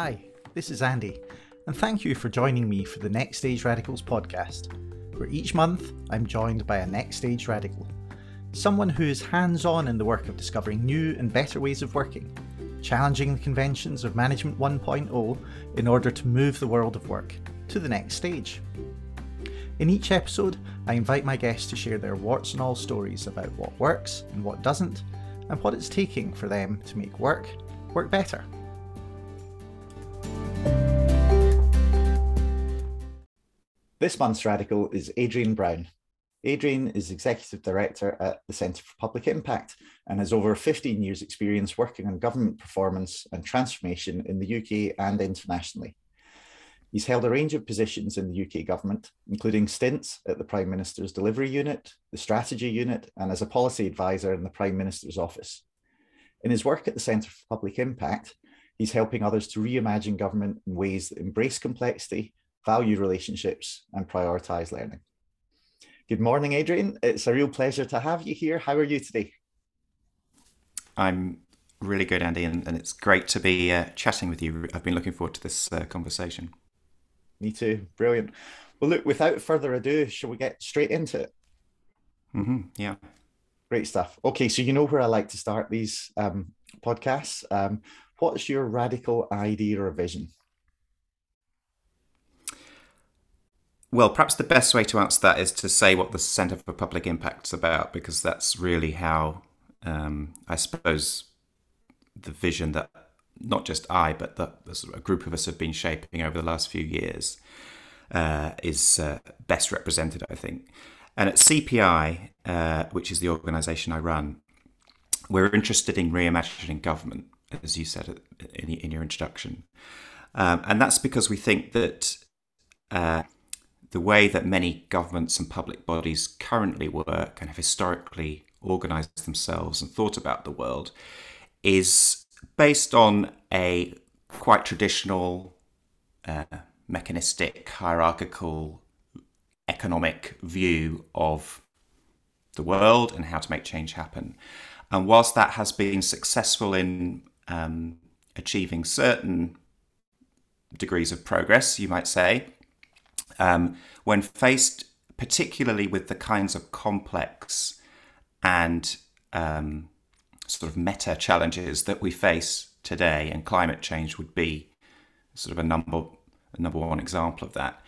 Hi, this is Andy, and thank you for joining me for the Next Stage Radicals podcast, where each month I'm joined by a Next Stage Radical, someone who is hands on in the work of discovering new and better ways of working, challenging the conventions of Management 1.0 in order to move the world of work to the next stage. In each episode, I invite my guests to share their warts and all stories about what works and what doesn't, and what it's taking for them to make work work better. This month's radical is Adrian Brown. Adrian is Executive Director at the Centre for Public Impact and has over 15 years' experience working on government performance and transformation in the UK and internationally. He's held a range of positions in the UK government, including stints at the Prime Minister's Delivery Unit, the Strategy Unit, and as a policy advisor in the Prime Minister's Office. In his work at the Centre for Public Impact, he's helping others to reimagine government in ways that embrace complexity value relationships, and prioritize learning. Good morning, Adrian. It's a real pleasure to have you here. How are you today? I'm really good, Andy, and, and it's great to be uh, chatting with you. I've been looking forward to this uh, conversation. Me too. Brilliant. Well, look, without further ado, shall we get straight into it? Mm-hmm. Yeah. Great stuff. Okay, so you know where I like to start these um, podcasts. Um, what's your radical idea or vision? Well, perhaps the best way to answer that is to say what the Centre for Public Impact is about, because that's really how um, I suppose the vision that not just I, but that a group of us have been shaping over the last few years uh, is uh, best represented, I think. And at CPI, uh, which is the organisation I run, we're interested in reimagining government, as you said in, in your introduction. Um, and that's because we think that uh, the way that many governments and public bodies currently work and have historically organized themselves and thought about the world is based on a quite traditional, uh, mechanistic, hierarchical, economic view of the world and how to make change happen. And whilst that has been successful in um, achieving certain degrees of progress, you might say, um, when faced particularly with the kinds of complex and um, sort of meta challenges that we face today, and climate change would be sort of a number a number one example of that.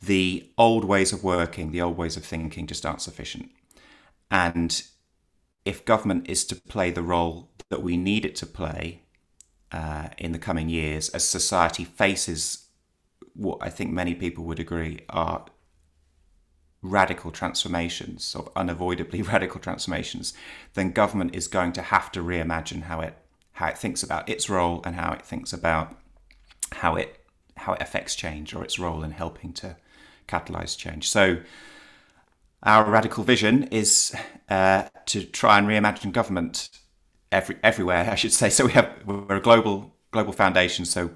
The old ways of working, the old ways of thinking, just aren't sufficient. And if government is to play the role that we need it to play uh, in the coming years, as society faces what I think many people would agree are radical transformations, sort of unavoidably radical transformations, then government is going to have to reimagine how it how it thinks about its role and how it thinks about how it how it affects change or its role in helping to catalyze change. So our radical vision is uh, to try and reimagine government every everywhere, I should say. So we have we're a global global foundation, so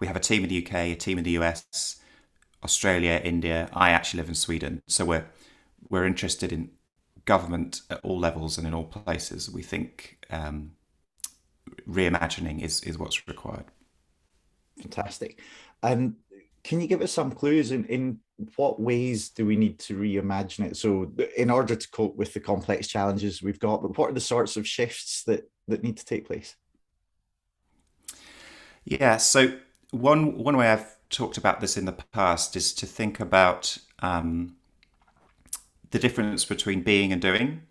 we have a team in the UK, a team in the US, Australia, India. I actually live in Sweden, so we're we're interested in government at all levels and in all places. We think um, reimagining is is what's required. Fantastic. And can you give us some clues in, in what ways do we need to reimagine it? So, in order to cope with the complex challenges we've got, but what are the sorts of shifts that that need to take place? Yeah, so one one way I've talked about this in the past is to think about um, the difference between being and doing.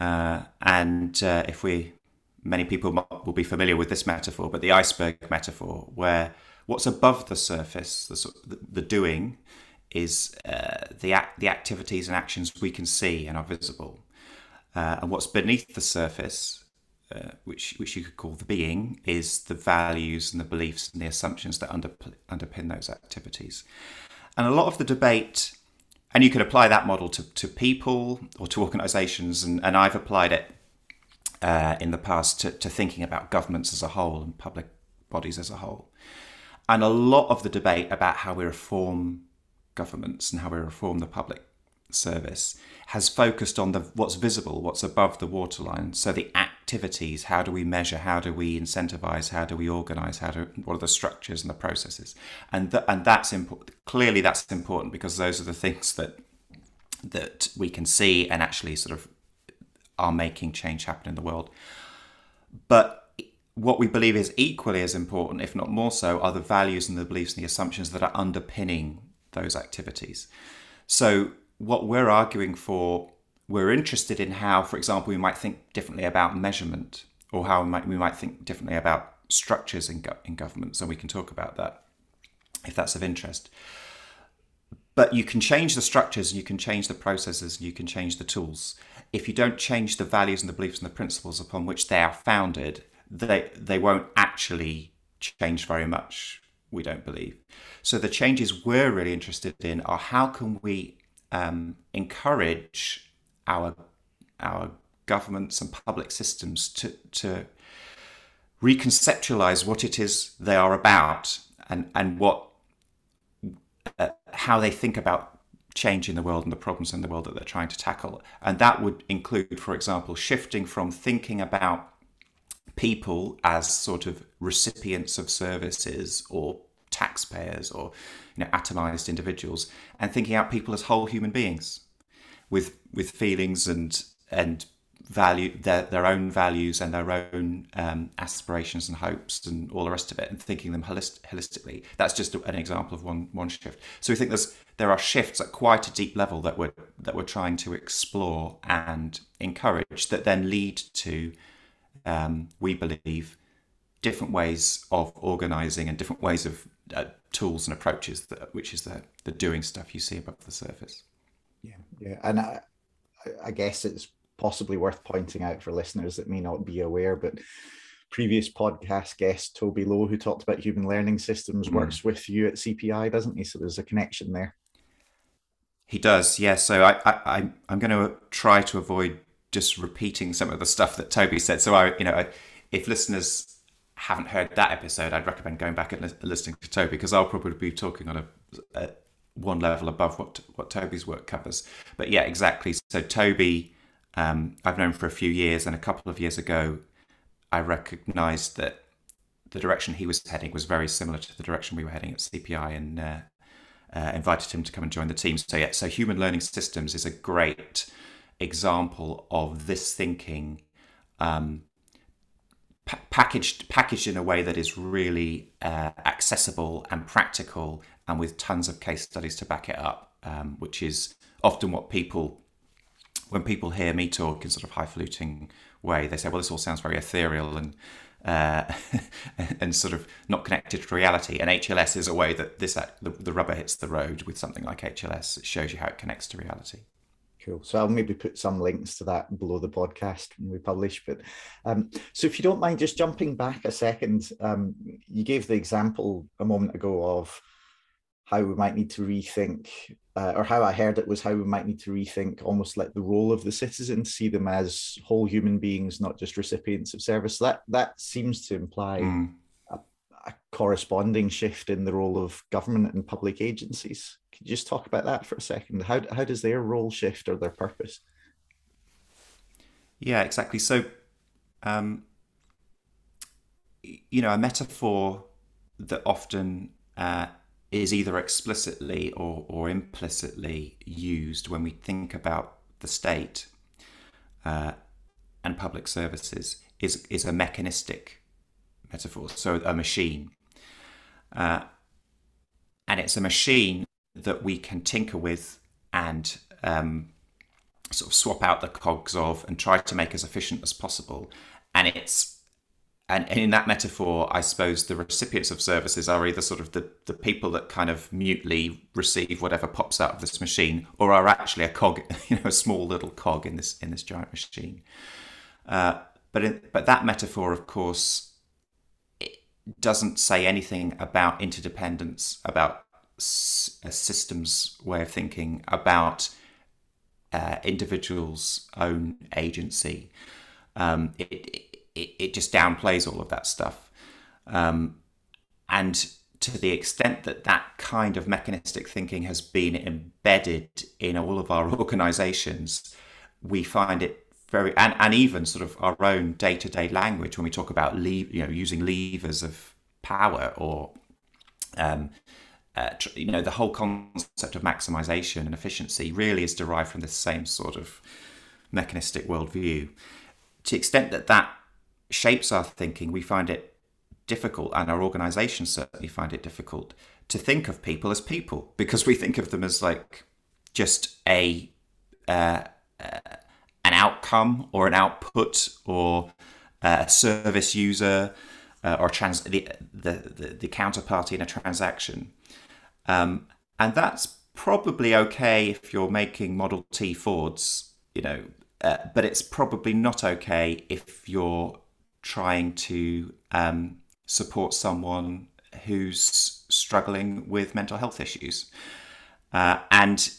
Uh, and uh, if we, many people will be familiar with this metaphor, but the iceberg metaphor, where what's above the surface, the, the doing, is uh, the the activities and actions we can see and are visible, uh, and what's beneath the surface uh, which which you could call the being, is the values and the beliefs and the assumptions that under, underpin those activities. And a lot of the debate, and you could apply that model to, to people or to organisations, and, and I've applied it uh, in the past to, to thinking about governments as a whole and public bodies as a whole. And a lot of the debate about how we reform governments and how we reform the public service has focused on the what's visible, what's above the waterline. So the activities how do we measure how do we incentivize how do we organize how do what are the structures and the processes? And and that's important clearly that's important because those are the things that that we can see and actually sort of are making change happen in the world. But what we believe is equally as important if not more so are the values and the beliefs and the assumptions that are underpinning those activities. So what we're arguing for we're interested in how, for example, we might think differently about measurement or how we might, we might think differently about structures in, go- in government. So we can talk about that if that's of interest. But you can change the structures, you can change the processes, you can change the tools. If you don't change the values and the beliefs and the principles upon which they are founded, they, they won't actually change very much, we don't believe. So the changes we're really interested in are how can we um, encourage our our governments and public systems to to reconceptualize what it is they are about and and what uh, how they think about change in the world and the problems in the world that they're trying to tackle. And that would include for example shifting from thinking about people as sort of recipients of services or taxpayers or you know atomized individuals and thinking out people as whole human beings with with feelings and and value their their own values and their own um, aspirations and hopes and all the rest of it, and thinking them holist- holistically. That's just an example of one one shift. So we think there's there are shifts at quite a deep level that we're that we're trying to explore and encourage that then lead to, um, we believe, different ways of organising and different ways of uh, tools and approaches, that, which is the the doing stuff you see above the surface. Yeah, yeah, and I, I guess it's possibly worth pointing out for listeners that may not be aware, but previous podcast guest Toby Lowe, who talked about human learning systems, mm. works with you at CPI, doesn't he? So there's a connection there. He does, yeah. So I, I I'm going to try to avoid just repeating some of the stuff that Toby said. So I, you know, if listeners haven't heard that episode, I'd recommend going back and listening to Toby because I'll probably be talking on a, a one level above what what Toby's work covers. But yeah, exactly. So Toby, um, I've known for a few years, and a couple of years ago, I recognised that the direction he was heading was very similar to the direction we were heading at CPI, and uh, uh, invited him to come and join the team. So yeah, so human learning systems is a great example of this thinking. Um, packaged packaged in a way that is really uh, accessible and practical and with tons of case studies to back it up, um, which is often what people, when people hear me talk in sort of highfalutin way, they say, well, this all sounds very ethereal and uh, and sort of not connected to reality. And HLS is a way that this the, the rubber hits the road with something like HLS. It shows you how it connects to reality. Cool. So I'll maybe put some links to that below the podcast when we publish. But um, so if you don't mind just jumping back a second, um, you gave the example a moment ago of how we might need to rethink, uh, or how I heard it was how we might need to rethink almost like the role of the citizen, see them as whole human beings, not just recipients of service. That that seems to imply mm. A, corresponding shift in the role of government and public agencies. Could you just talk about that for a second? How how does their role shift or their purpose? Yeah, exactly. So, um, you know, a metaphor that often uh, is either explicitly or, or implicitly used when we think about the state uh, and public services is, is a mechanistic metaphor, so a machine. Uh, and it's a machine that we can tinker with and um, sort of swap out the cogs of and try to make as efficient as possible. And it's and, in that metaphor, I suppose the recipients of services are either sort of the, the people that kind of mutely receive whatever pops out of this machine, or are actually a cog, you know, a small little cog in this in this giant machine. Uh, but in, but that metaphor, of course, doesn't say anything about interdependence, about a system's way of thinking, about uh, individuals' own agency. Um, it, it, it just downplays all of that stuff. Um, and to the extent that that kind of mechanistic thinking has been embedded in all of our organizations, we find it very and, and even sort of our own day to day language when we talk about leave, you know, using levers of power or um, uh, you know, the whole concept of maximization and efficiency really is derived from this same sort of mechanistic worldview. To the extent that that shapes our thinking, we find it difficult, and our organizations certainly find it difficult to think of people as people because we think of them as like just a uh, uh, an outcome or an output or a service user uh, or trans the, the, the the counterparty in a transaction. Um, and that's probably okay if you're making Model T Fords, you know, uh, but it's probably not okay if you're trying to um, support someone who's struggling with mental health issues. Uh, and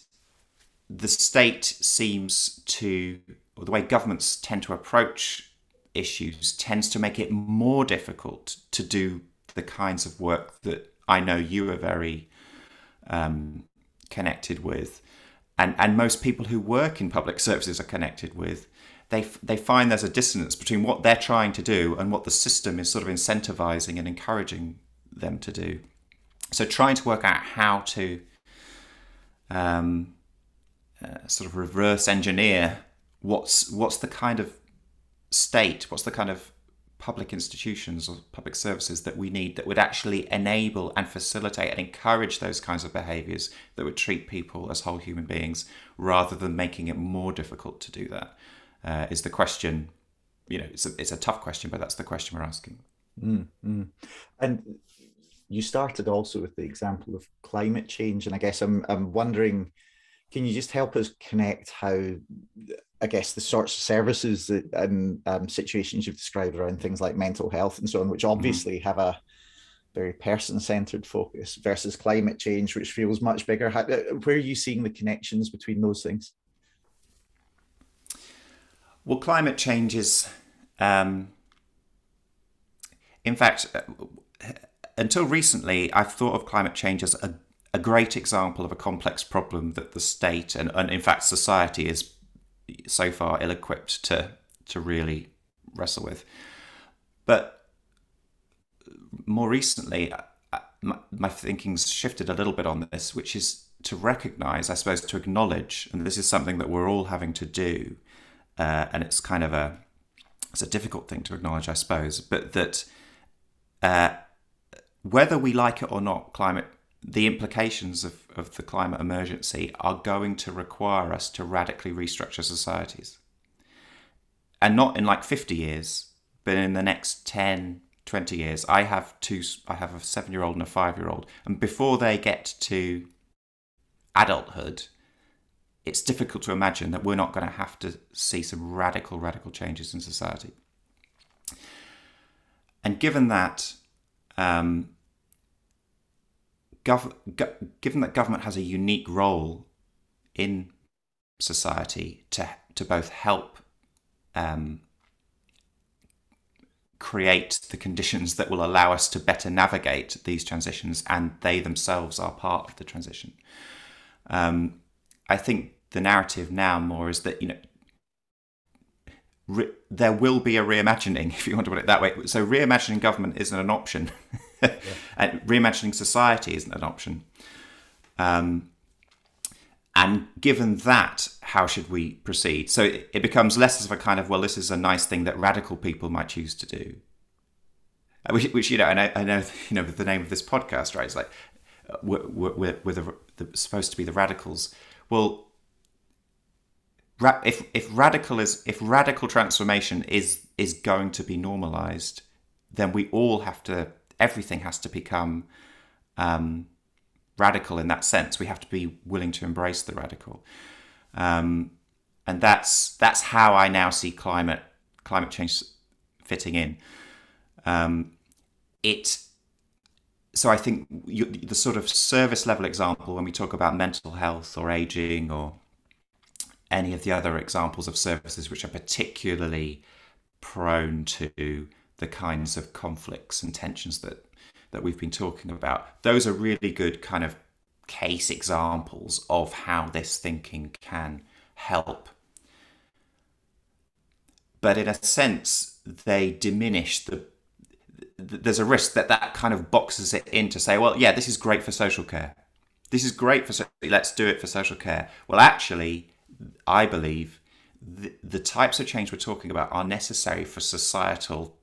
the state seems to, or the way governments tend to approach issues, tends to make it more difficult to do the kinds of work that I know you are very um, connected with, and and most people who work in public services are connected with. They they find there's a dissonance between what they're trying to do and what the system is sort of incentivizing and encouraging them to do. So trying to work out how to um, uh, sort of reverse engineer what's what's the kind of state, what's the kind of public institutions or public services that we need that would actually enable and facilitate and encourage those kinds of behaviors that would treat people as whole human beings rather than making it more difficult to do that uh, is the question you know it's a, it's a tough question but that's the question we're asking mm-hmm. and you started also with the example of climate change and i guess i'm, I'm wondering can you just help us connect how I guess the sorts of services that, and um, situations you've described around things like mental health and so on, which mm-hmm. obviously mm-hmm. have a very person-centered focus versus climate change, which feels much bigger. How, uh, where are you seeing the connections between those things? Well, climate change is, um, in fact, uh, until recently, I've thought of climate change as a, a great example of a complex problem that the state and, and in fact, society is so far ill-equipped to to really wrestle with. But more recently, my, thinking's shifted a little bit on this, which is to recognize, I suppose, to acknowledge, and this is something that we're all having to do, uh, and it's kind of a it's a difficult thing to acknowledge, I suppose, but that uh, whether we like it or not, climate the implications of, of the climate emergency are going to require us to radically restructure societies. And not in like 50 years, but in the next 10, 20 years. I have two, I have a seven year old and a five year old. And before they get to adulthood, it's difficult to imagine that we're not going to have to see some radical, radical changes in society. And given that, um, gov- go- given that government has a unique role in society to to both help um, create the conditions that will allow us to better navigate these transitions, and they themselves are part of the transition. Um, I think the narrative now more is that you know re- there will be a reimagining, if you want to put it that way. So reimagining government isn't an option. yeah. and reimagining society isn't an option. Um, and given that, how should we proceed? So it, becomes less of a kind of, well, this is a nice thing that radical people might choose to do. Uh, which, which you know, and I, I know, you know, the name of this podcast, right? It's like, uh, we're, we're, we're the, the, supposed to be the radicals. Well, if if radical is if radical transformation is is going to be normalized, then we all have to everything has to become um, radical in that sense. We have to be willing to embrace the radical, um, and that's that's how I now see climate climate change fitting in. Um, it so I think you, the sort of service level example when we talk about mental health or aging or any of the other examples of services which are particularly prone to the kinds of conflicts and tensions that that we've been talking about. Those are really good kind of case examples of how this thinking can help. but in a sense, they diminish the. There's a risk that that kind of boxes it in to say, well, yeah, this is great for social care. This is great for let's do it for social care. Well, actually, I believe the, the types of change we're talking about are necessary for societal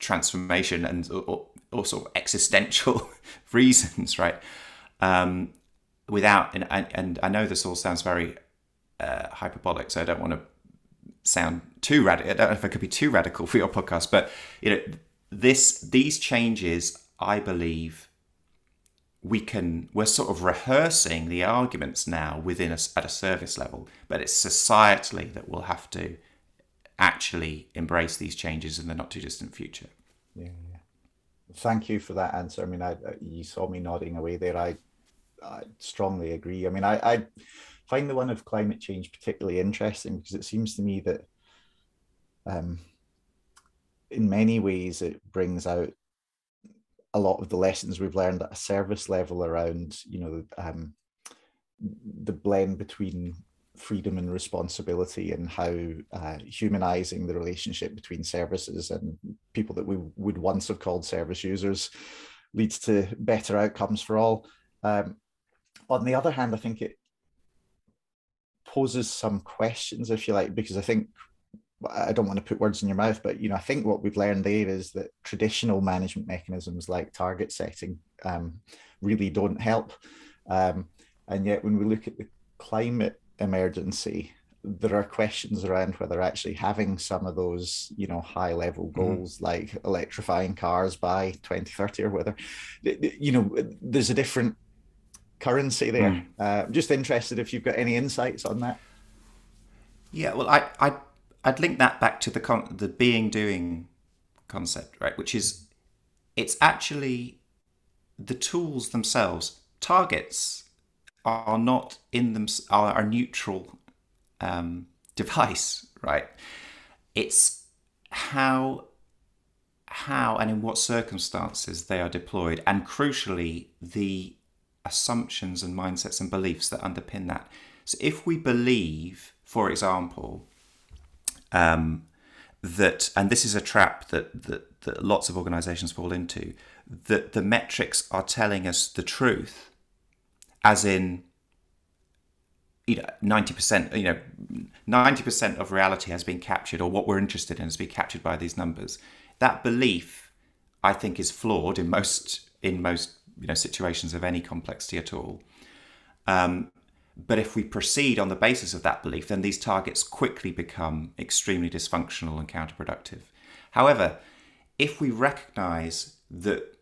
transformation and or, or sort of existential reasons, right? Um, without and, and I know this all sounds very uh, hyperbolic, so I don't want to sound too radical. I don't know if I could be too radical for your podcast, but you know, this these changes, I believe, we can we're sort of rehearsing the arguments now within us at a service level, but it's societally that we'll have to actually embrace these changes in the not too distant future. Yeah, yeah. Thank you for that answer. I mean, I, you saw me nodding away there. I, I strongly agree. I mean, I, I find the one of climate change particularly interesting because it seems to me that um, in many ways it brings out a lot of the lessons we've learned at a service level around you know um, the blend between freedom and responsibility and how uh, humanizing the relationship between services and people that we would once have called service users leads to better outcomes for all um, on the other hand i think it poses some questions, if you like, because I think I don't want to put words in your mouth, but you know, I think what we've learned there is that traditional management mechanisms like target setting um, really don't help. Um, and yet, when we look at the climate emergency, there are questions around whether actually having some of those, you know, high level mm-hmm. goals mm-hmm. like electrifying cars by 2030 or whether, you know, there's a different currency there. Mm. Uh, I'm just interested if you've got any insights on that. Yeah, well, I, I I'd link that back to the con- the being doing concept, right? Which is it's actually the tools themselves. Targets are not in them are a neutral um, device, right? It's how how and in what circumstances they are deployed, and crucially the assumptions and mindsets and beliefs that underpin that. So if we believe, for example, um, that, and this is a trap that, that, that lots of organizations fall into, that the metrics are telling us the truth, as in, you know, 90%, you know, 90% of reality has been captured, or what we're interested in has been captured by these numbers. That belief, I think, is flawed in most in most you know situations of any complexity at all. Um, but if we proceed on the basis of that belief, then these targets quickly become extremely dysfunctional and counterproductive. However, if we recognize that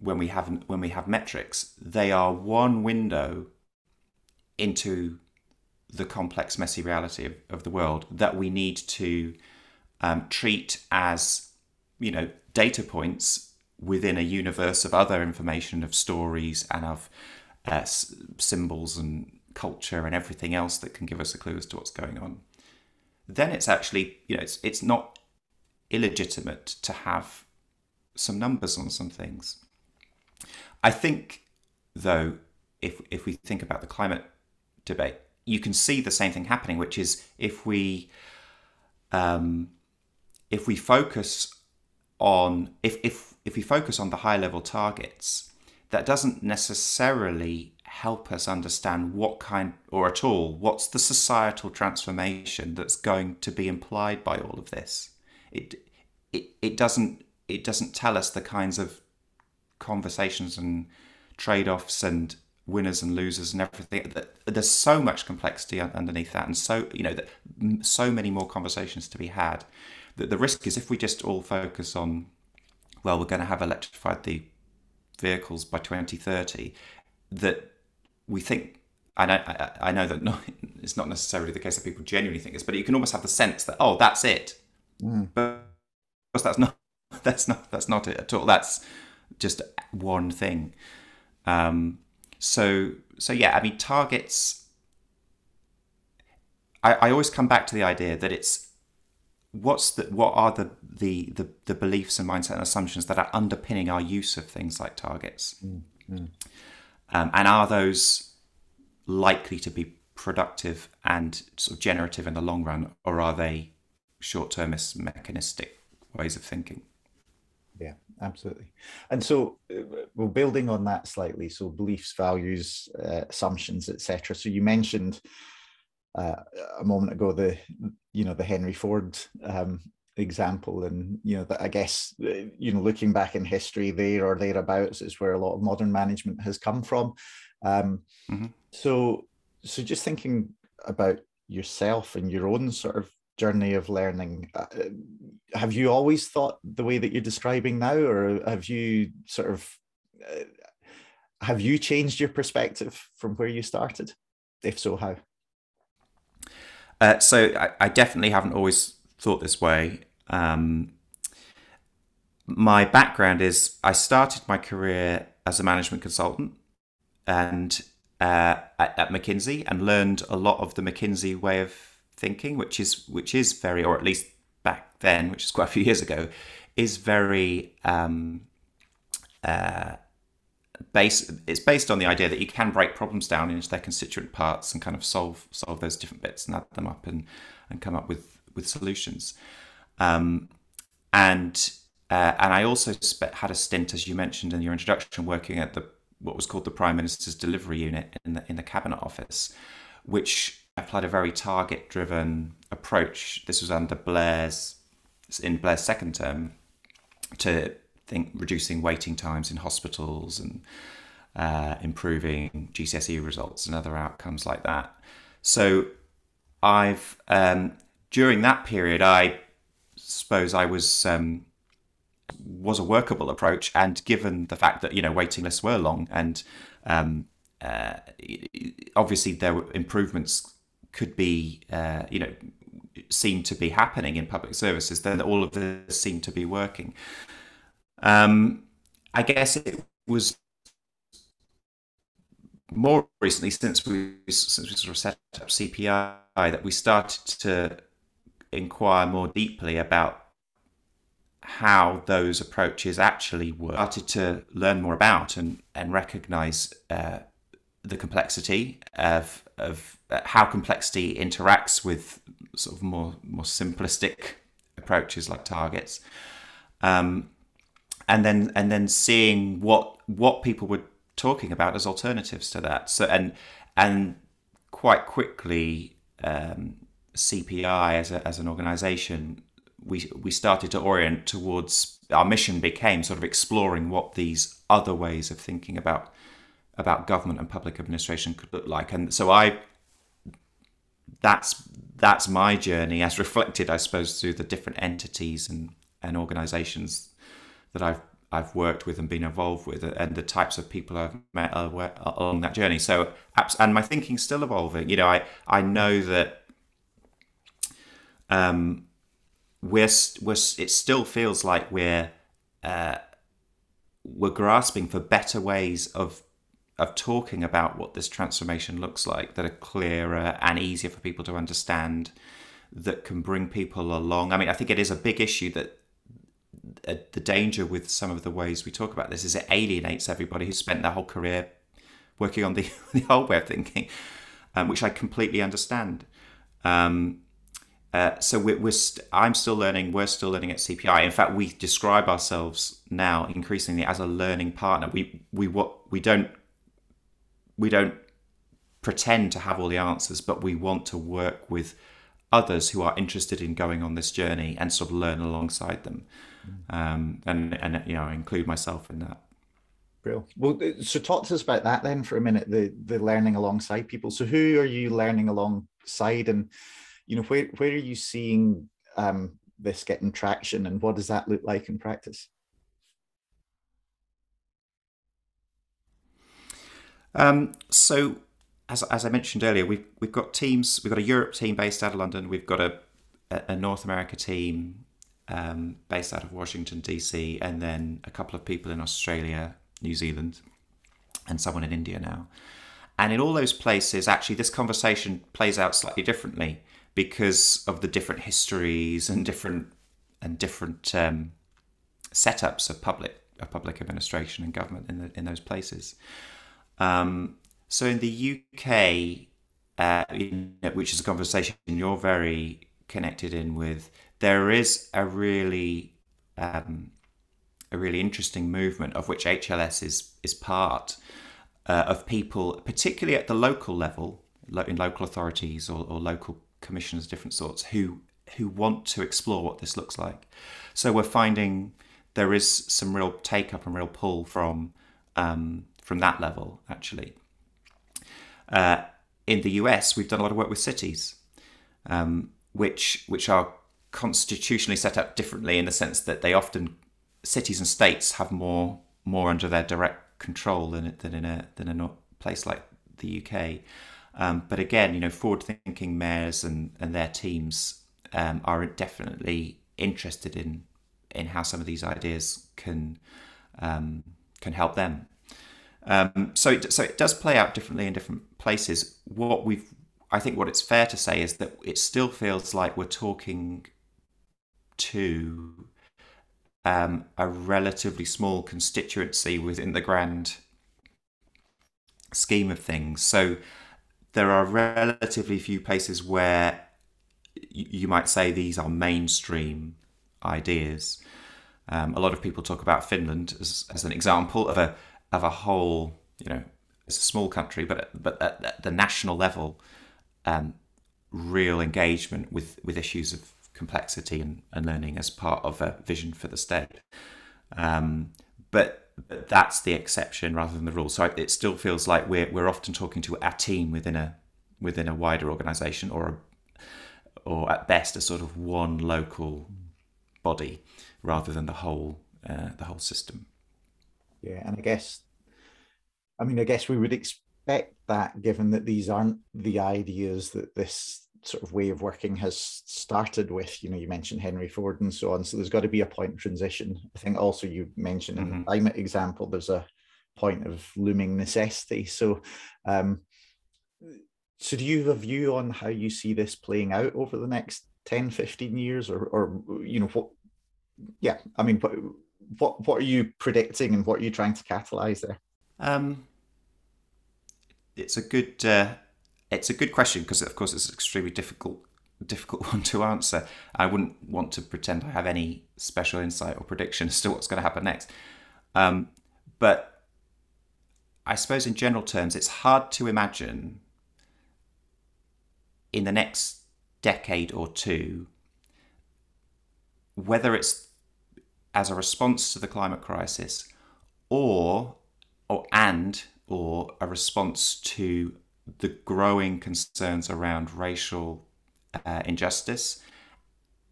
when we have when we have metrics, they are one window into the complex, messy reality of, of the world that we need to um, treat as you know data points within a universe of other information, of stories and of uh, symbols and culture and everything else that can give us a clue as to what's going on, then it's actually, you know, it's, it's not illegitimate to have some numbers on some things. I think, though, if, if we think about the climate debate, you can see the same thing happening, which is if we um, if we focus on if if if we focus on the high level targets, that doesn't necessarily help us understand what kind or at all what's the societal transformation that's going to be implied by all of this. It it it doesn't it doesn't tell us the kinds of conversations and trade-offs and winners and losers and everything there's so much complexity underneath that and so you know that so many more conversations to be had that the risk is if we just all focus on well, we're going to have electrified the vehicles by 2030, that we think. I know, I know that not, it's not necessarily the case that people genuinely think this, but you can almost have the sense that oh, that's it. Mm. But that's not that's not that's not it at all. That's just one thing. Um, so so yeah, I mean targets. I, I always come back to the idea that it's what's the what are the, the the the, beliefs and mindset and assumptions that are underpinning our use of things like targets mm, mm. Um, and are those likely to be productive and sort of generative in the long run or are they short-termist mechanistic ways of thinking absolutely. And so uh, well building on that slightly so beliefs values uh, assumptions etc so you mentioned uh, a moment ago the you know the henry ford um, example and you know that i guess uh, you know looking back in history there or thereabouts is where a lot of modern management has come from. Um, mm-hmm. so so just thinking about yourself and your own sort of journey of learning. Uh, have you always thought the way that you're describing now or have you sort of uh, have you changed your perspective from where you started? If so how? Uh, so I, I, definitely haven't always thought this way. Um, my background is i started my career as a management consultant and uh, at, at mckinsey and learned a lot of the mckinsey way of thinking, which is which is very, or at least back then, which is quite a few years ago, is very um, uh, based. It's based on the idea that you can break problems down into their constituent parts and kind of solve solve those different bits and add them up and and come up with with solutions. Um, and uh, and I also had a stint, as you mentioned in your introduction, working at the what was called the Prime Minister's Delivery Unit in the in the Cabinet Office, which applied a very target driven approach. This was under Blair's in Blair's second term to think reducing waiting times in hospitals and uh, improving GCSE results and other outcomes like that. So I've um, during that period, I suppose I was um, was a workable approach, and given the fact that you know waiting lists were long and um, uh, obviously there were improvements could be, uh, you know, seem to be happening in public services, then all of this seemed to be working. Um, I guess it was more recently since we since we sort of set up CPI that we started to inquire more deeply about how those approaches actually work. Started to learn more about and and recognise uh, the complexity of of how complexity interacts with sort of more more simplistic approaches like targets, um, and then and then seeing what what people were talking about as alternatives to that. So and and quite quickly, um, CPI as a, as an organisation, we we started to orient towards our mission became sort of exploring what these other ways of thinking about about government and public administration could look like. And so I that's that's my journey as reflected, I suppose, through the different entities and, and organizations that I've I've worked with and been involved with, and the types of people I've met along that journey. So, and my thinking's still evolving. You know, I I know that um, we're we're it still feels like we're uh, we're grasping for better ways of of talking about what this transformation looks like that are clearer and easier for people to understand that can bring people along. I mean, I think it is a big issue that uh, the danger with some of the ways we talk about this is it alienates everybody who spent their whole career working on the, the old way of thinking, um, which I completely understand. Um, uh, so we're, we're st- I'm still learning. We're still learning at CPI. In fact, we describe ourselves now increasingly as a learning partner. We we what we don't we don't pretend to have all the answers, but we want to work with others who are interested in going on this journey and sort of learn alongside them, um, and and you know include myself in that. Real well. Uh, so talk to us about that then for a minute. The the learning alongside people. So who are you learning alongside, and you know where where are you seeing um, this getting traction, and what does that look like in practice? Um, so, as, as I mentioned earlier, we've we've got teams. We've got a Europe team based out of London. We've got a a North America team um, based out of Washington DC, and then a couple of people in Australia, New Zealand, and someone in India now. And in all those places, actually, this conversation plays out slightly differently because of the different histories and different and different um, setups of public of public administration and government in the, in those places. Um, so in the UK, uh, which is a conversation you're very connected in with, there is a really um, a really interesting movement of which HLS is is part uh, of people, particularly at the local level, in local authorities or, or local commissions of different sorts, who who want to explore what this looks like. So we're finding there is some real take up and real pull from um, from that level actually. Uh, in the US, we've done a lot of work with cities, um, which which are constitutionally set up differently in the sense that they often cities and states have more more under their direct control than than in a than in a place like the UK. Um, but again, you know, forward-thinking mayors and and their teams um, are definitely interested in in how some of these ideas can um, can help them. Um, so it, so it does play out differently in different places. What we've I think what it's fair to say is that it still feels like we're talking to um, a relatively small constituency within the grand scheme of things. So there are relatively few places where you might say these are mainstream ideas. Um, a lot of people talk about Finland as, as an example of a of a whole, you know, it's a small country, but but at, the national level, um, real engagement with with issues of complexity and, and learning as part of a vision for the state. Um, but, but that's the exception rather than the rule. So it still feels like we're we're often talking to a team within a within a wider organisation or a, or at best a sort of one local body rather than the whole uh, the whole system. Yeah, and I guess, I mean, I guess we would expect that given that these aren't the ideas that this sort of way of working has started with you know you mentioned henry ford and so on so there's got to be a point of transition i think also you mentioned mm-hmm. in the mm-hmm. climate example there's a point of looming necessity so um so do you have a view on how you see this playing out over the next 10 15 years or or you know what yeah i mean what what, what are you predicting and what are you trying to catalyze there um it's a good uh, it's a good question because, of course, it's an extremely difficult difficult one to answer. I wouldn't want to pretend I have any special insight or prediction as to what's going to happen next. Um, but I suppose, in general terms, it's hard to imagine in the next decade or two whether it's as a response to the climate crisis or or and or a response to the growing concerns around racial uh, injustice,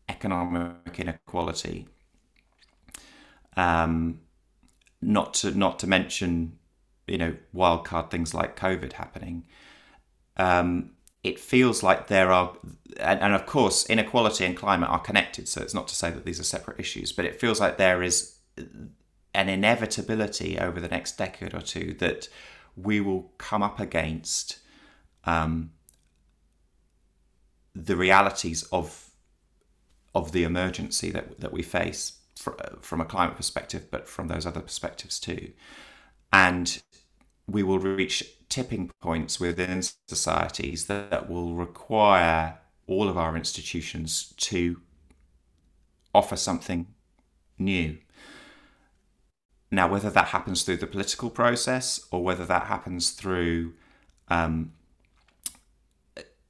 economic inequality, um, not to not to mention, you know, wildcard things like COVID happening. Um, it feels like there are, and, and of course, inequality and climate are connected. So it's not to say that these are separate issues, but it feels like there is an inevitability over the next decade or two that we will come up against um, the realities of of the emergency that that we face for, from a climate perspective, but from those other perspectives too, and we will reach tipping points within societies that, that will require all of our institutions to offer something new. Now, whether that happens through the political process or whether that happens through um,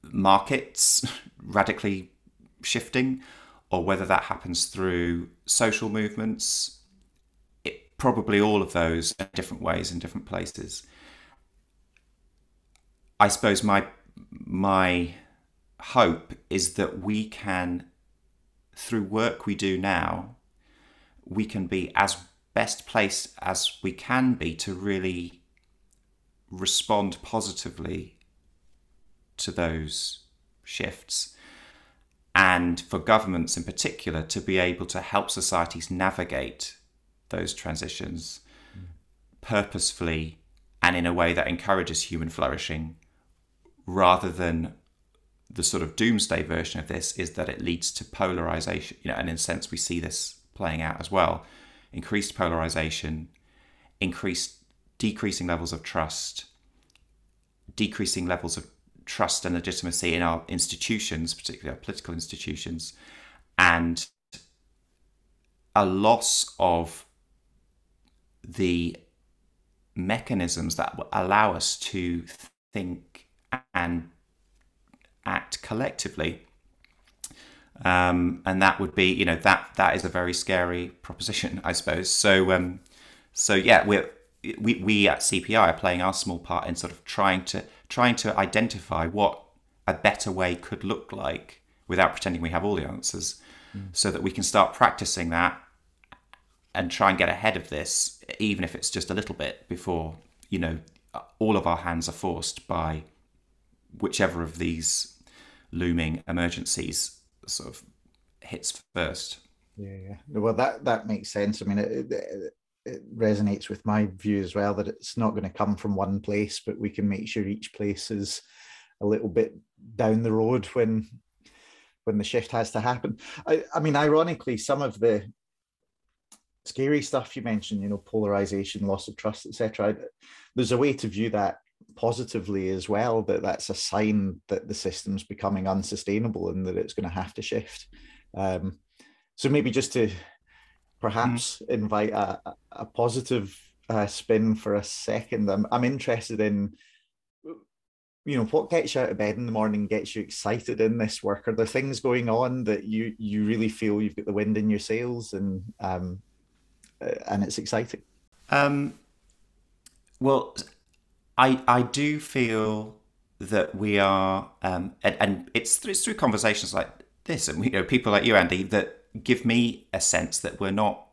markets radically shifting, or whether that happens through social movements. It, probably all of those in different ways in different places. I suppose my my hope is that we can, through work we do now, we can be as best placed as we can be to really respond positively to those shifts and for governments in particular to be able to help societies navigate those transitions mm. purposefully and in a way that encourages human flourishing rather than the sort of doomsday version of this is that it leads to polarization you know and in a sense we see this playing out as well. Increased polarization increased decreasing levels of trust decreasing levels of trust and legitimacy in our institutions, particularly our political institutions, and a loss of the mechanisms that allow us to think and act collectively. Um, and that would be, you know, that that is a very scary proposition, I suppose. So, um, so yeah, we're we, we at CPI are playing our small part in sort of trying to trying to identify what a better way could look like without pretending we have all the answers, mm. so that we can start practicing that and try and get ahead of this, even if it's just a little bit before you know all of our hands are forced by whichever of these looming emergencies sort of hits first. Yeah, yeah. Well, that that makes sense. I mean, it, it, it resonates with my view as well that it's not going to come from one place, but we can make sure each place is a little bit down the road when when the shift has to happen. I, I mean, ironically, some of the scary stuff you mentioned, you know, polarization, loss of trust, etc. There's a way to view that positively as well. That that's a sign that the system's becoming unsustainable and that it's going to have to shift. Um, so maybe just to perhaps mm. invite a, a positive uh, spin for a second. I'm, I'm interested in you know what gets you out of bed in the morning gets you excited in this work are there things going on that you you really feel you've got the wind in your sails and um uh, and it's exciting um well i i do feel that we are um and, and it's, it's through conversations like this and you know people like you andy that give me a sense that we're not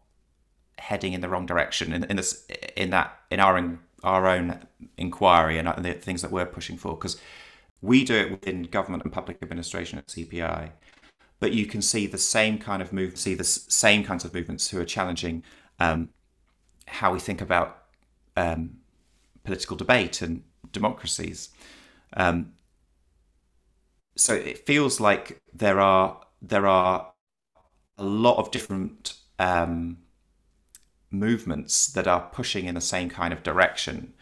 heading in the wrong direction in, in this in that in our our own inquiry and the things that we're pushing for because we do it within government and public administration at CPI but you can see the same kind of move see the same kinds of movements who are challenging um, how we think about um, political debate and democracies. Um, so it feels like there are there are a lot of different um, movements that are pushing in the same kind of direction,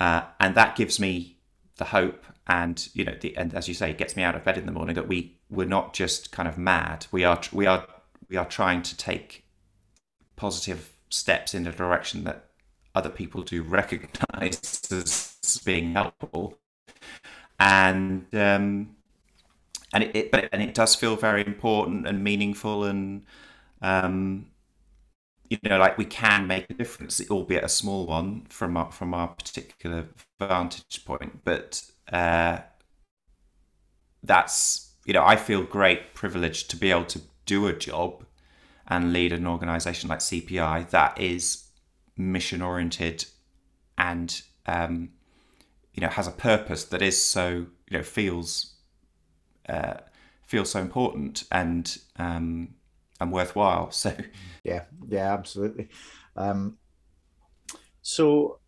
uh, and that gives me the hope and you know the, and as you say it gets me out of bed in the morning that we we're not just kind of mad. We are we are we are trying to take positive steps in a direction that other people do recognize as being helpful. And um, and it, it, and it does feel very important and meaningful and um, you know like we can make a difference albeit a small one from our, from our particular vantage point. But uh, that's you know I feel great privilege to be able to do a job and lead an organization like CPI that is mission oriented and um, you know has a purpose that is so you know feels uh, feels so important and um, and worthwhile. So yeah, yeah, absolutely. Um, so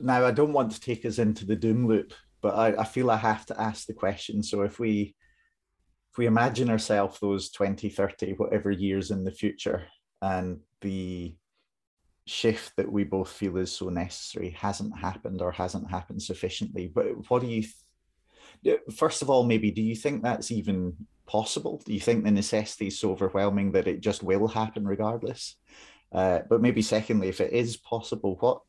now I don't want to take us into the doom loop, but I, I feel I have to ask the question. So if we if we imagine ourselves those 20, 30, whatever years in the future, and the shift that we both feel is so necessary hasn't happened or hasn't happened sufficiently, but what do you first of all, maybe do you think that's even possible? Do you think the necessity is so overwhelming that it just will happen regardless? Uh, but maybe secondly, if it is possible, what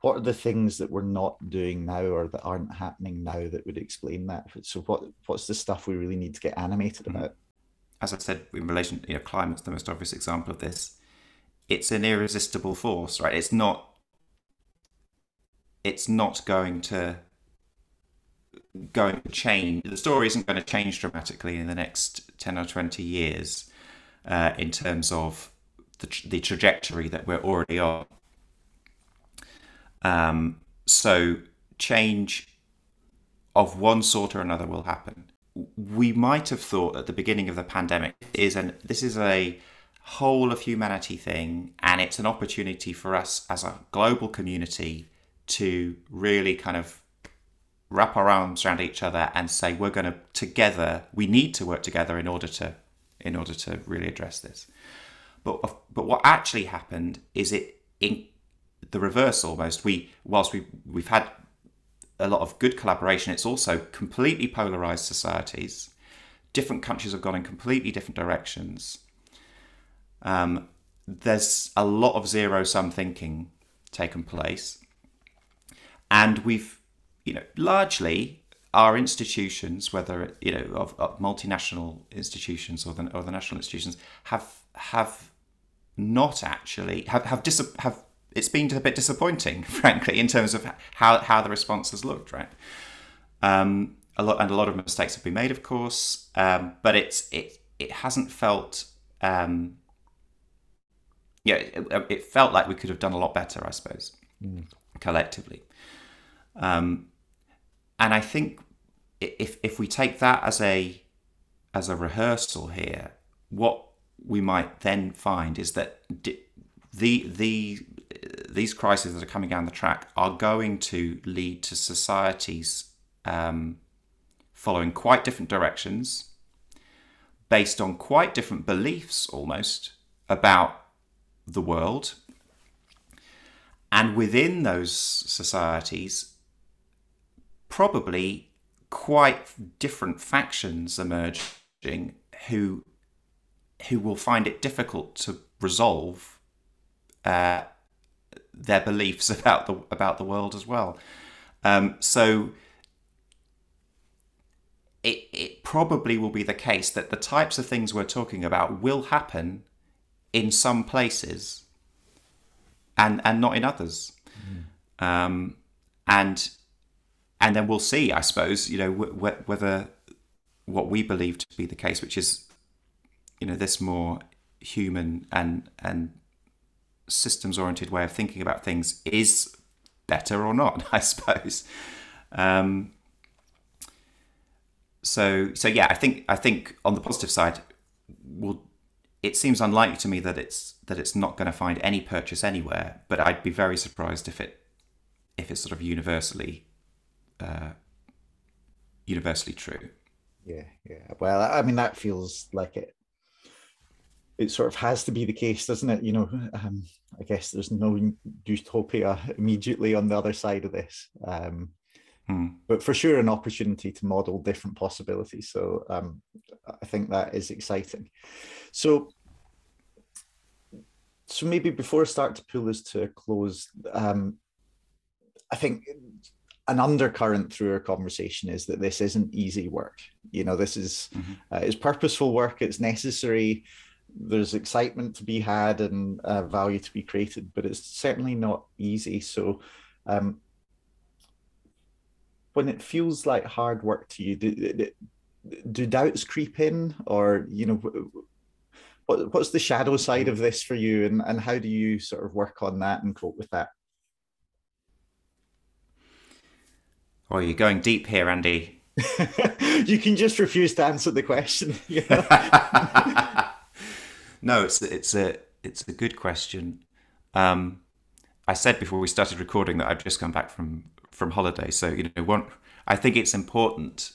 what are the things that we're not doing now or that aren't happening now that would explain that? So what what's the stuff we really need to get animated mm-hmm. about? As I said, in relation, you know, climate's the most obvious example of this. It's an irresistible force, right? It's not. It's not going to going to change. The story isn't going to change dramatically in the next 10 or 20 years uh, in terms of the, the trajectory that we're already on. Um, so, change of one sort or another will happen. We might have thought at the beginning of the pandemic is an this is a whole of humanity thing, and it's an opportunity for us as a global community to really kind of wrap our arms around each other and say we're going to together we need to work together in order to in order to really address this. But but what actually happened is it in the reverse almost. We whilst we we've had a lot of good collaboration it's also completely polarized societies. Different countries have gone in completely different directions. Um, there's a lot of zero sum thinking taken place, and we've, you know, largely our institutions, whether you know of, of multinational institutions or the, or the national institutions, have have not actually have have, dis- have it's been a bit disappointing, frankly, in terms of how how the response has looked. Right, um, a lot and a lot of mistakes have been made, of course, um, but it's it it hasn't felt. Um, yeah, it, it, felt like we could have done a lot better, I suppose, mm. collectively. Um, and I think if if we take that as a as a rehearsal here, what we might then find is that the the these crises that are coming down the track are going to lead to societies um, following quite different directions, based on quite different beliefs almost about the world. And within those societies, probably quite different factions emerging who who will find it difficult to resolve uh, their beliefs about the about the world as well. Um, so it it probably will be the case that the types of things we're talking about will happen in some places and and not in others. Mm. Um, and and then we'll see, I suppose, you know, whether what we believe to be the case, which is, you know, this more human and and systems oriented way of thinking about things is better or not, I suppose. Um, so so yeah, I think I think on the positive side, will it seems unlikely to me that it's that it's not going to find any purchase anywhere. But I'd be very surprised if it if it's sort of universally uh, universally true. Yeah, yeah. Well, I mean that feels like it. It sort of has to be the case, doesn't it? You know, um, I guess there's no utopia immediately on the other side of this. Um, Hmm. But for sure, an opportunity to model different possibilities. So um, I think that is exciting. So, so maybe before I start to pull this to a close, um, I think an undercurrent through our conversation is that this isn't easy work. You know, this is mm-hmm. uh, it's purposeful work. It's necessary. There's excitement to be had and uh, value to be created, but it's certainly not easy. So, um, when it feels like hard work to you, do, do doubts creep in, or you know, what, what's the shadow side of this for you, and and how do you sort of work on that and cope with that? Oh, you're going deep here, Andy. you can just refuse to answer the question. no, it's it's a it's a good question. Um, I said before we started recording that I've just come back from from holiday. So you know, one, I think it's important,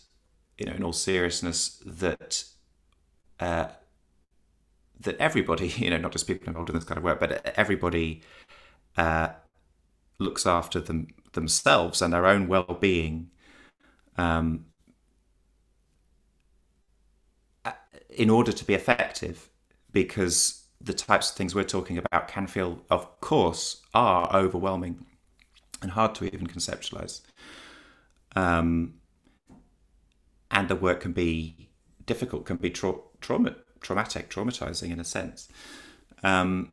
you know, in all seriousness, that uh, that everybody, you know, not just people involved in this kind of work, but everybody uh, looks after them themselves and their own well-being. Um, uh, in order to be effective, because the types of things we're talking about can feel, of course, are overwhelming and hard to even conceptualize. Um, and the work can be difficult, can be tra- trauma, traumatic, traumatizing in a sense. Um,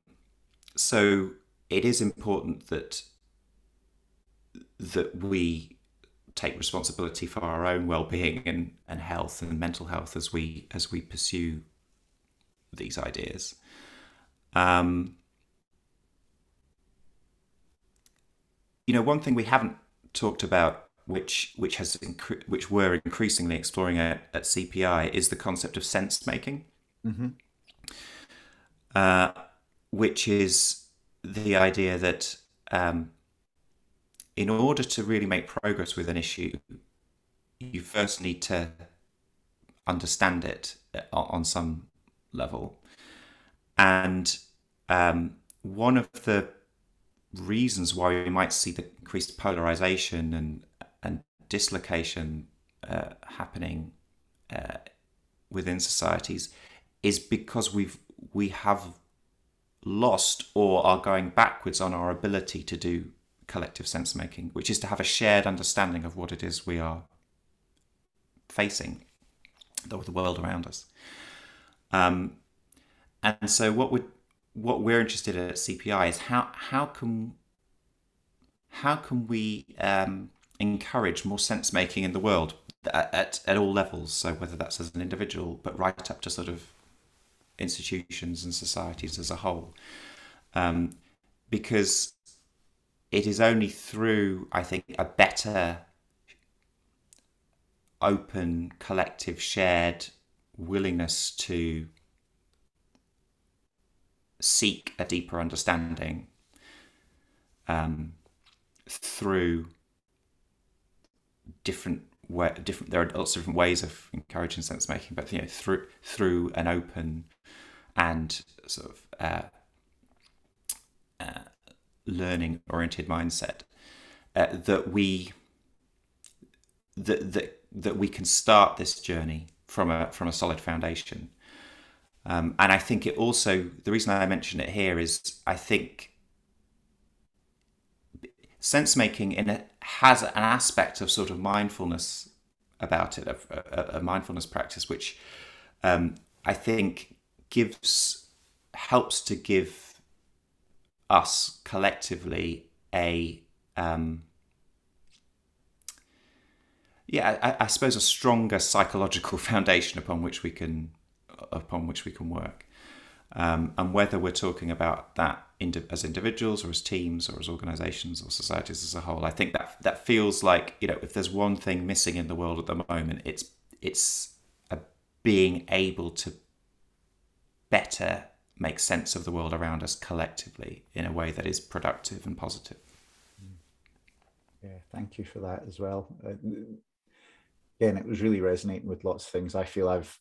so it is important that that we take responsibility for our own well-being and, and health and mental health as we as we pursue these ideas. Um, you know, one thing we haven't talked about, which which has incre- which we're increasingly exploring at, at CPI, is the concept of sense making, mm-hmm. uh, which is the idea that um, in order to really make progress with an issue, you first need to understand it uh, on some level, and um, one of the reasons why we might see the increased polarization and and dislocation uh, happening uh, within societies is because we've we have lost or are going backwards on our ability to do collective sense making, which is to have a shared understanding of what it is we are facing, the, the world around us. Um, and so, what we what we're interested in at CPI is how how can how can we um, encourage more sense making in the world at, at, at all levels? So whether that's as an individual, but right up to sort of institutions and societies as a whole, um, because it is only through I think a better, open, collective, shared willingness to seek a deeper understanding um, through different way, different. There are lots of different ways of encouraging sense making, but you know, through through an open and sort of uh, uh, learning oriented mindset uh, that we that that that we can start this journey from a from a solid foundation. Um, and I think it also the reason I mention it here is I think sense making in it has an aspect of sort of mindfulness about it, a, a mindfulness practice, which um, I think gives helps to give us collectively a um, yeah, I, I, suppose a stronger psychological foundation upon which we can upon which we can work. Um, and whether we're talking about that as individuals or as teams or as organizations or societies as a whole, I think that that feels like you know if there's one thing missing in the world at the moment, it's it's being able to better make sense of the world around us collectively in a way that is productive and positive. Yeah, thank you for that as well. Uh, again, it was really resonating with lots of things I feel I've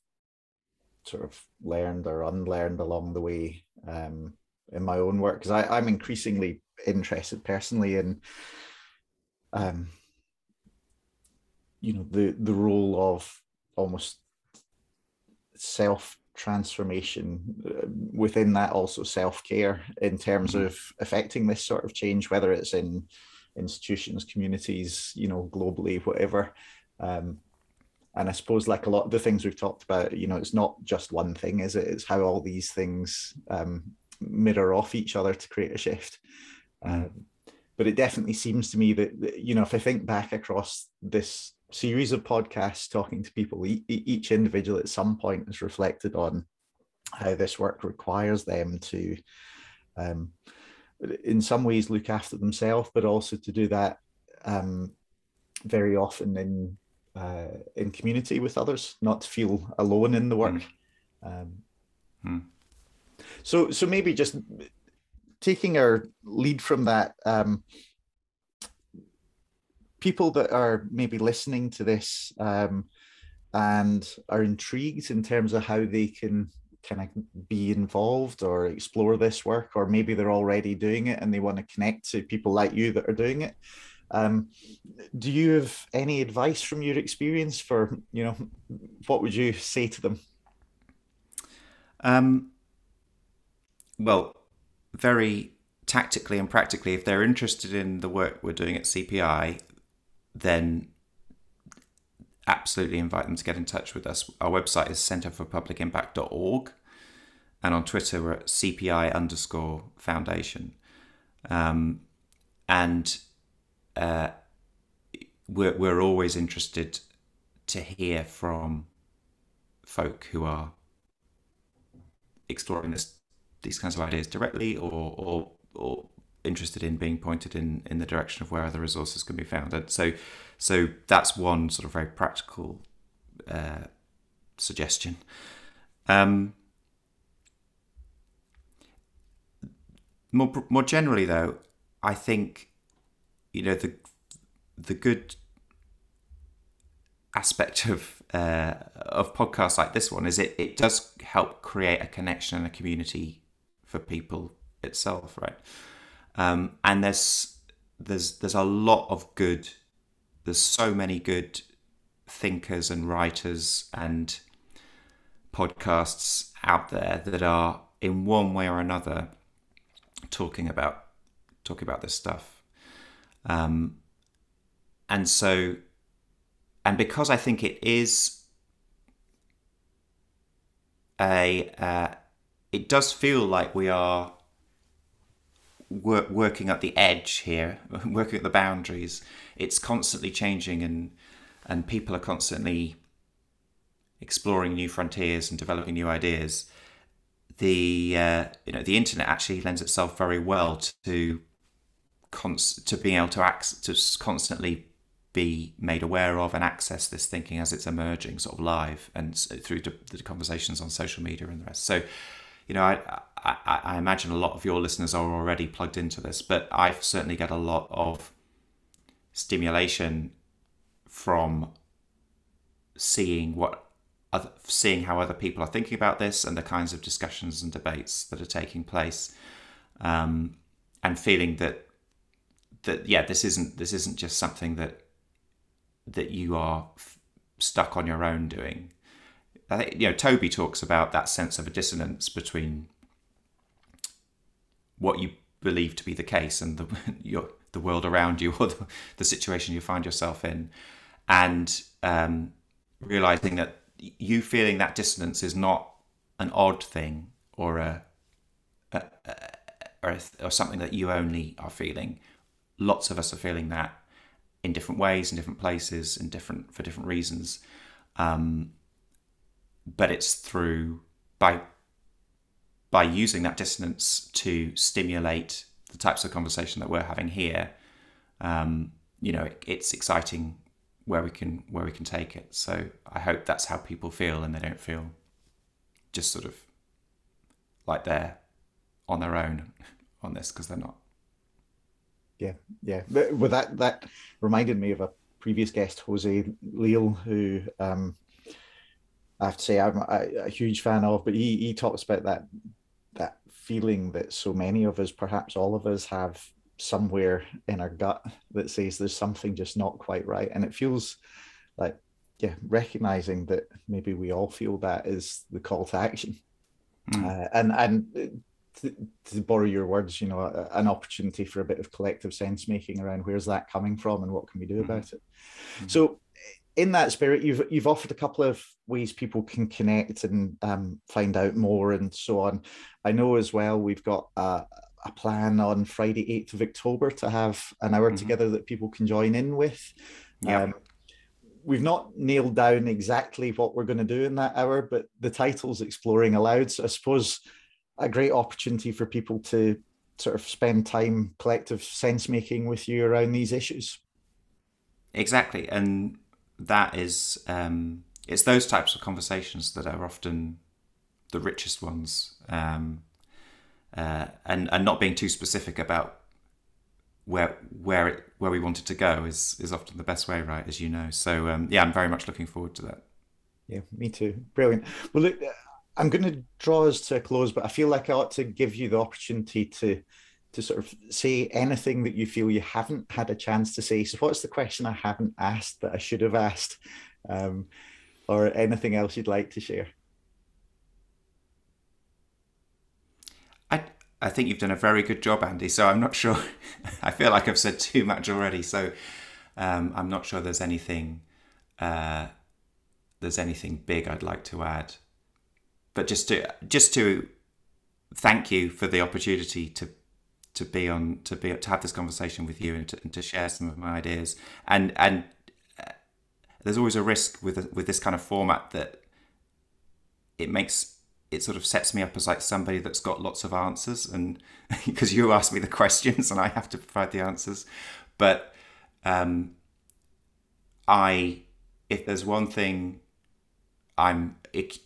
sort of learned or unlearned along the way um, in my own work because I'm increasingly interested personally in um, you know the the role of almost self transformation uh, within that also self-care in terms mm-hmm. of affecting this sort of change whether it's in institutions communities you know globally whatever um, and i suppose like a lot of the things we've talked about you know it's not just one thing is it? It's how all these things um, mirror off each other to create a shift. Um, but it definitely seems to me that you know if i think back across this series of podcasts talking to people each individual at some point has reflected on how this work requires them to um, in some ways look after themselves but also to do that um, very often in uh, in community with others, not to feel alone in the work. Mm. Um, mm. So, so maybe just taking our lead from that, um, people that are maybe listening to this um, and are intrigued in terms of how they can kind of be involved or explore this work, or maybe they're already doing it and they want to connect to people like you that are doing it. Um, do you have any advice from your experience for, you know, what would you say to them? Um, well, very tactically and practically, if they're interested in the work we're doing at CPI, then absolutely invite them to get in touch with us. Our website is centreforpublicimpact.org and on Twitter we're at CPI underscore foundation. Um, and uh, we're, we're always interested to hear from folk who are exploring this these kinds of ideas directly or or, or interested in being pointed in, in the direction of where other resources can be found. And so so that's one sort of very practical uh, suggestion. Um, more more generally, though, I think you know the the good aspect of uh, of podcasts like this one is it it does help create a connection and a community for people itself, right? Um, and there's there's there's a lot of good. There's so many good thinkers and writers and podcasts out there that are in one way or another talking about talking about this stuff. Um, and so, and because I think it is a, uh, it does feel like we are wor- working at the edge here, working at the boundaries. It's constantly changing, and and people are constantly exploring new frontiers and developing new ideas. The uh, you know the internet actually lends itself very well to const- to being able to ac- to constantly be made aware of and access this thinking as it's emerging sort of live and through the conversations on social media and the rest. So, you know, I, I, I imagine a lot of your listeners are already plugged into this, but I certainly get a lot of stimulation from seeing what other, seeing how other people are thinking about this and the kinds of discussions and debates that are taking place, um, and feeling that that yeah, this isn't this isn't just something that that you are f- stuck on your own doing. I think you know Toby talks about that sense of a dissonance between what you believe to be the case and the your the world around you or the, the situation you find yourself in, and um, realizing that you feeling that dissonance is not an odd thing or a, a, a or, or something that you only are feeling. Lots of us are feeling that in different ways, in different places, in different for different reasons. Um, but it's through by by using that dissonance to stimulate the types of conversation that we're having here. Um, you know, it, it's exciting where we can where we can take it. So I hope that's how people feel, and they don't feel just sort of like they're on their own on this because they're not yeah, yeah. But with that, that reminded me of a previous guest, Jose Leal, who um, I have to say I'm a, a, huge fan of. But he he talks about that that feeling that so many of us, perhaps all of us, have somewhere in our gut that says there's something just not quite right, and it feels like yeah, recognizing that maybe we all feel that is the call to action. Mm. Uh, and and to, to, borrow your words, you know, a, an opportunity for a bit of collective sense making around where's that coming from and what can we do mm-hmm. about it. Mm-hmm. So, in that spirit, you've you've offered a couple of ways people can connect and um, find out more and so on. I know as well we've got a, a plan on Friday, eighth of October, to have an hour mm-hmm. together that people can join in with. Yeah. Um, we've not nailed down exactly what we're going to do in that hour, but the title's exploring aloud. So I suppose a great opportunity for people to sort of spend time collective sense making with you around these issues. Exactly, and that is um, it's those types of conversations that are often the richest ones, um, uh, and and not being too specific about where where it where we wanted to go is is often the best way, right? As you know. So um, yeah, I'm very much looking forward to that. Yeah, me too. Brilliant. Well, look, I'm going to draw us to a close, but I feel like I ought to give you the opportunity to to sort of say anything that you feel you haven't had a chance to say. So, what's the question I haven't asked that I should have asked, um, or anything else you'd like to share? I I think you've done a very good job, Andy. So I'm not sure. I feel like I've said too much already. So um, I'm not sure there's anything uh, there's anything big I'd like to add but just to just to thank you for the opportunity to to be on to be to have this conversation with you and to, and to share some of my ideas. And and uh, there's always a risk with with this kind of format that it makes it sort of sets me up as like somebody that's got lots of answers and because you ask me the questions and I have to provide the answers. But um I if there's one thing I'm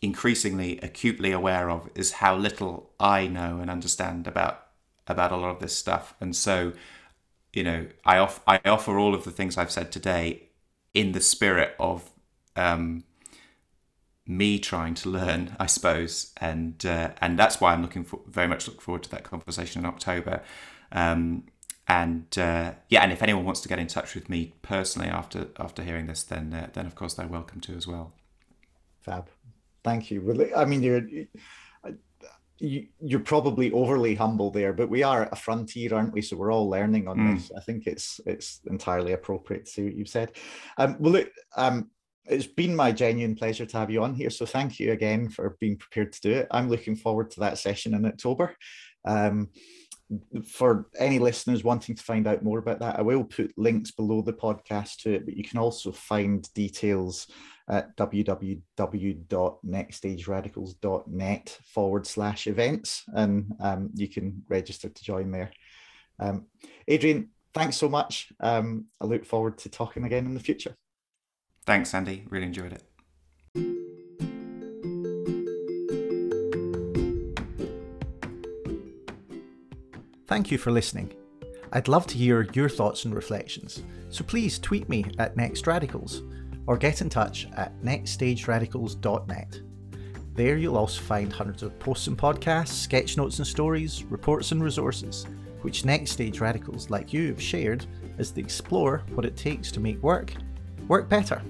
increasingly acutely aware of is how little I know and understand about about a lot of this stuff. And so, you know, I off I offer all of the things I've said today in the spirit of um, me trying to learn, I suppose, and uh, and that's why I'm looking for very much look forward to that conversation in October. Um, and uh, yeah, and if anyone wants to get in touch with me personally after after hearing this, then uh, then of course they're welcome to as well. Fab. Thank you. I mean, you're you're probably overly humble there, but we are at a frontier, aren't we? So we're all learning on mm. this. I think it's it's entirely appropriate to say what you've said. Um, well, look, um, it's been my genuine pleasure to have you on here. So thank you again for being prepared to do it. I'm looking forward to that session in October. Um, for any listeners wanting to find out more about that, I will put links below the podcast to it, but you can also find details at www.nextstageradicals.net forward slash events, and um, you can register to join there. Um, Adrian, thanks so much. Um, I look forward to talking again in the future. Thanks, Andy. Really enjoyed it. Thank you for listening. I'd love to hear your thoughts and reflections, so please tweet me at NextRadicals or get in touch at nextstageradicals.net. There you'll also find hundreds of posts and podcasts, sketch notes and stories, reports and resources, which Next Stage Radicals like you have shared as they explore what it takes to make work work better.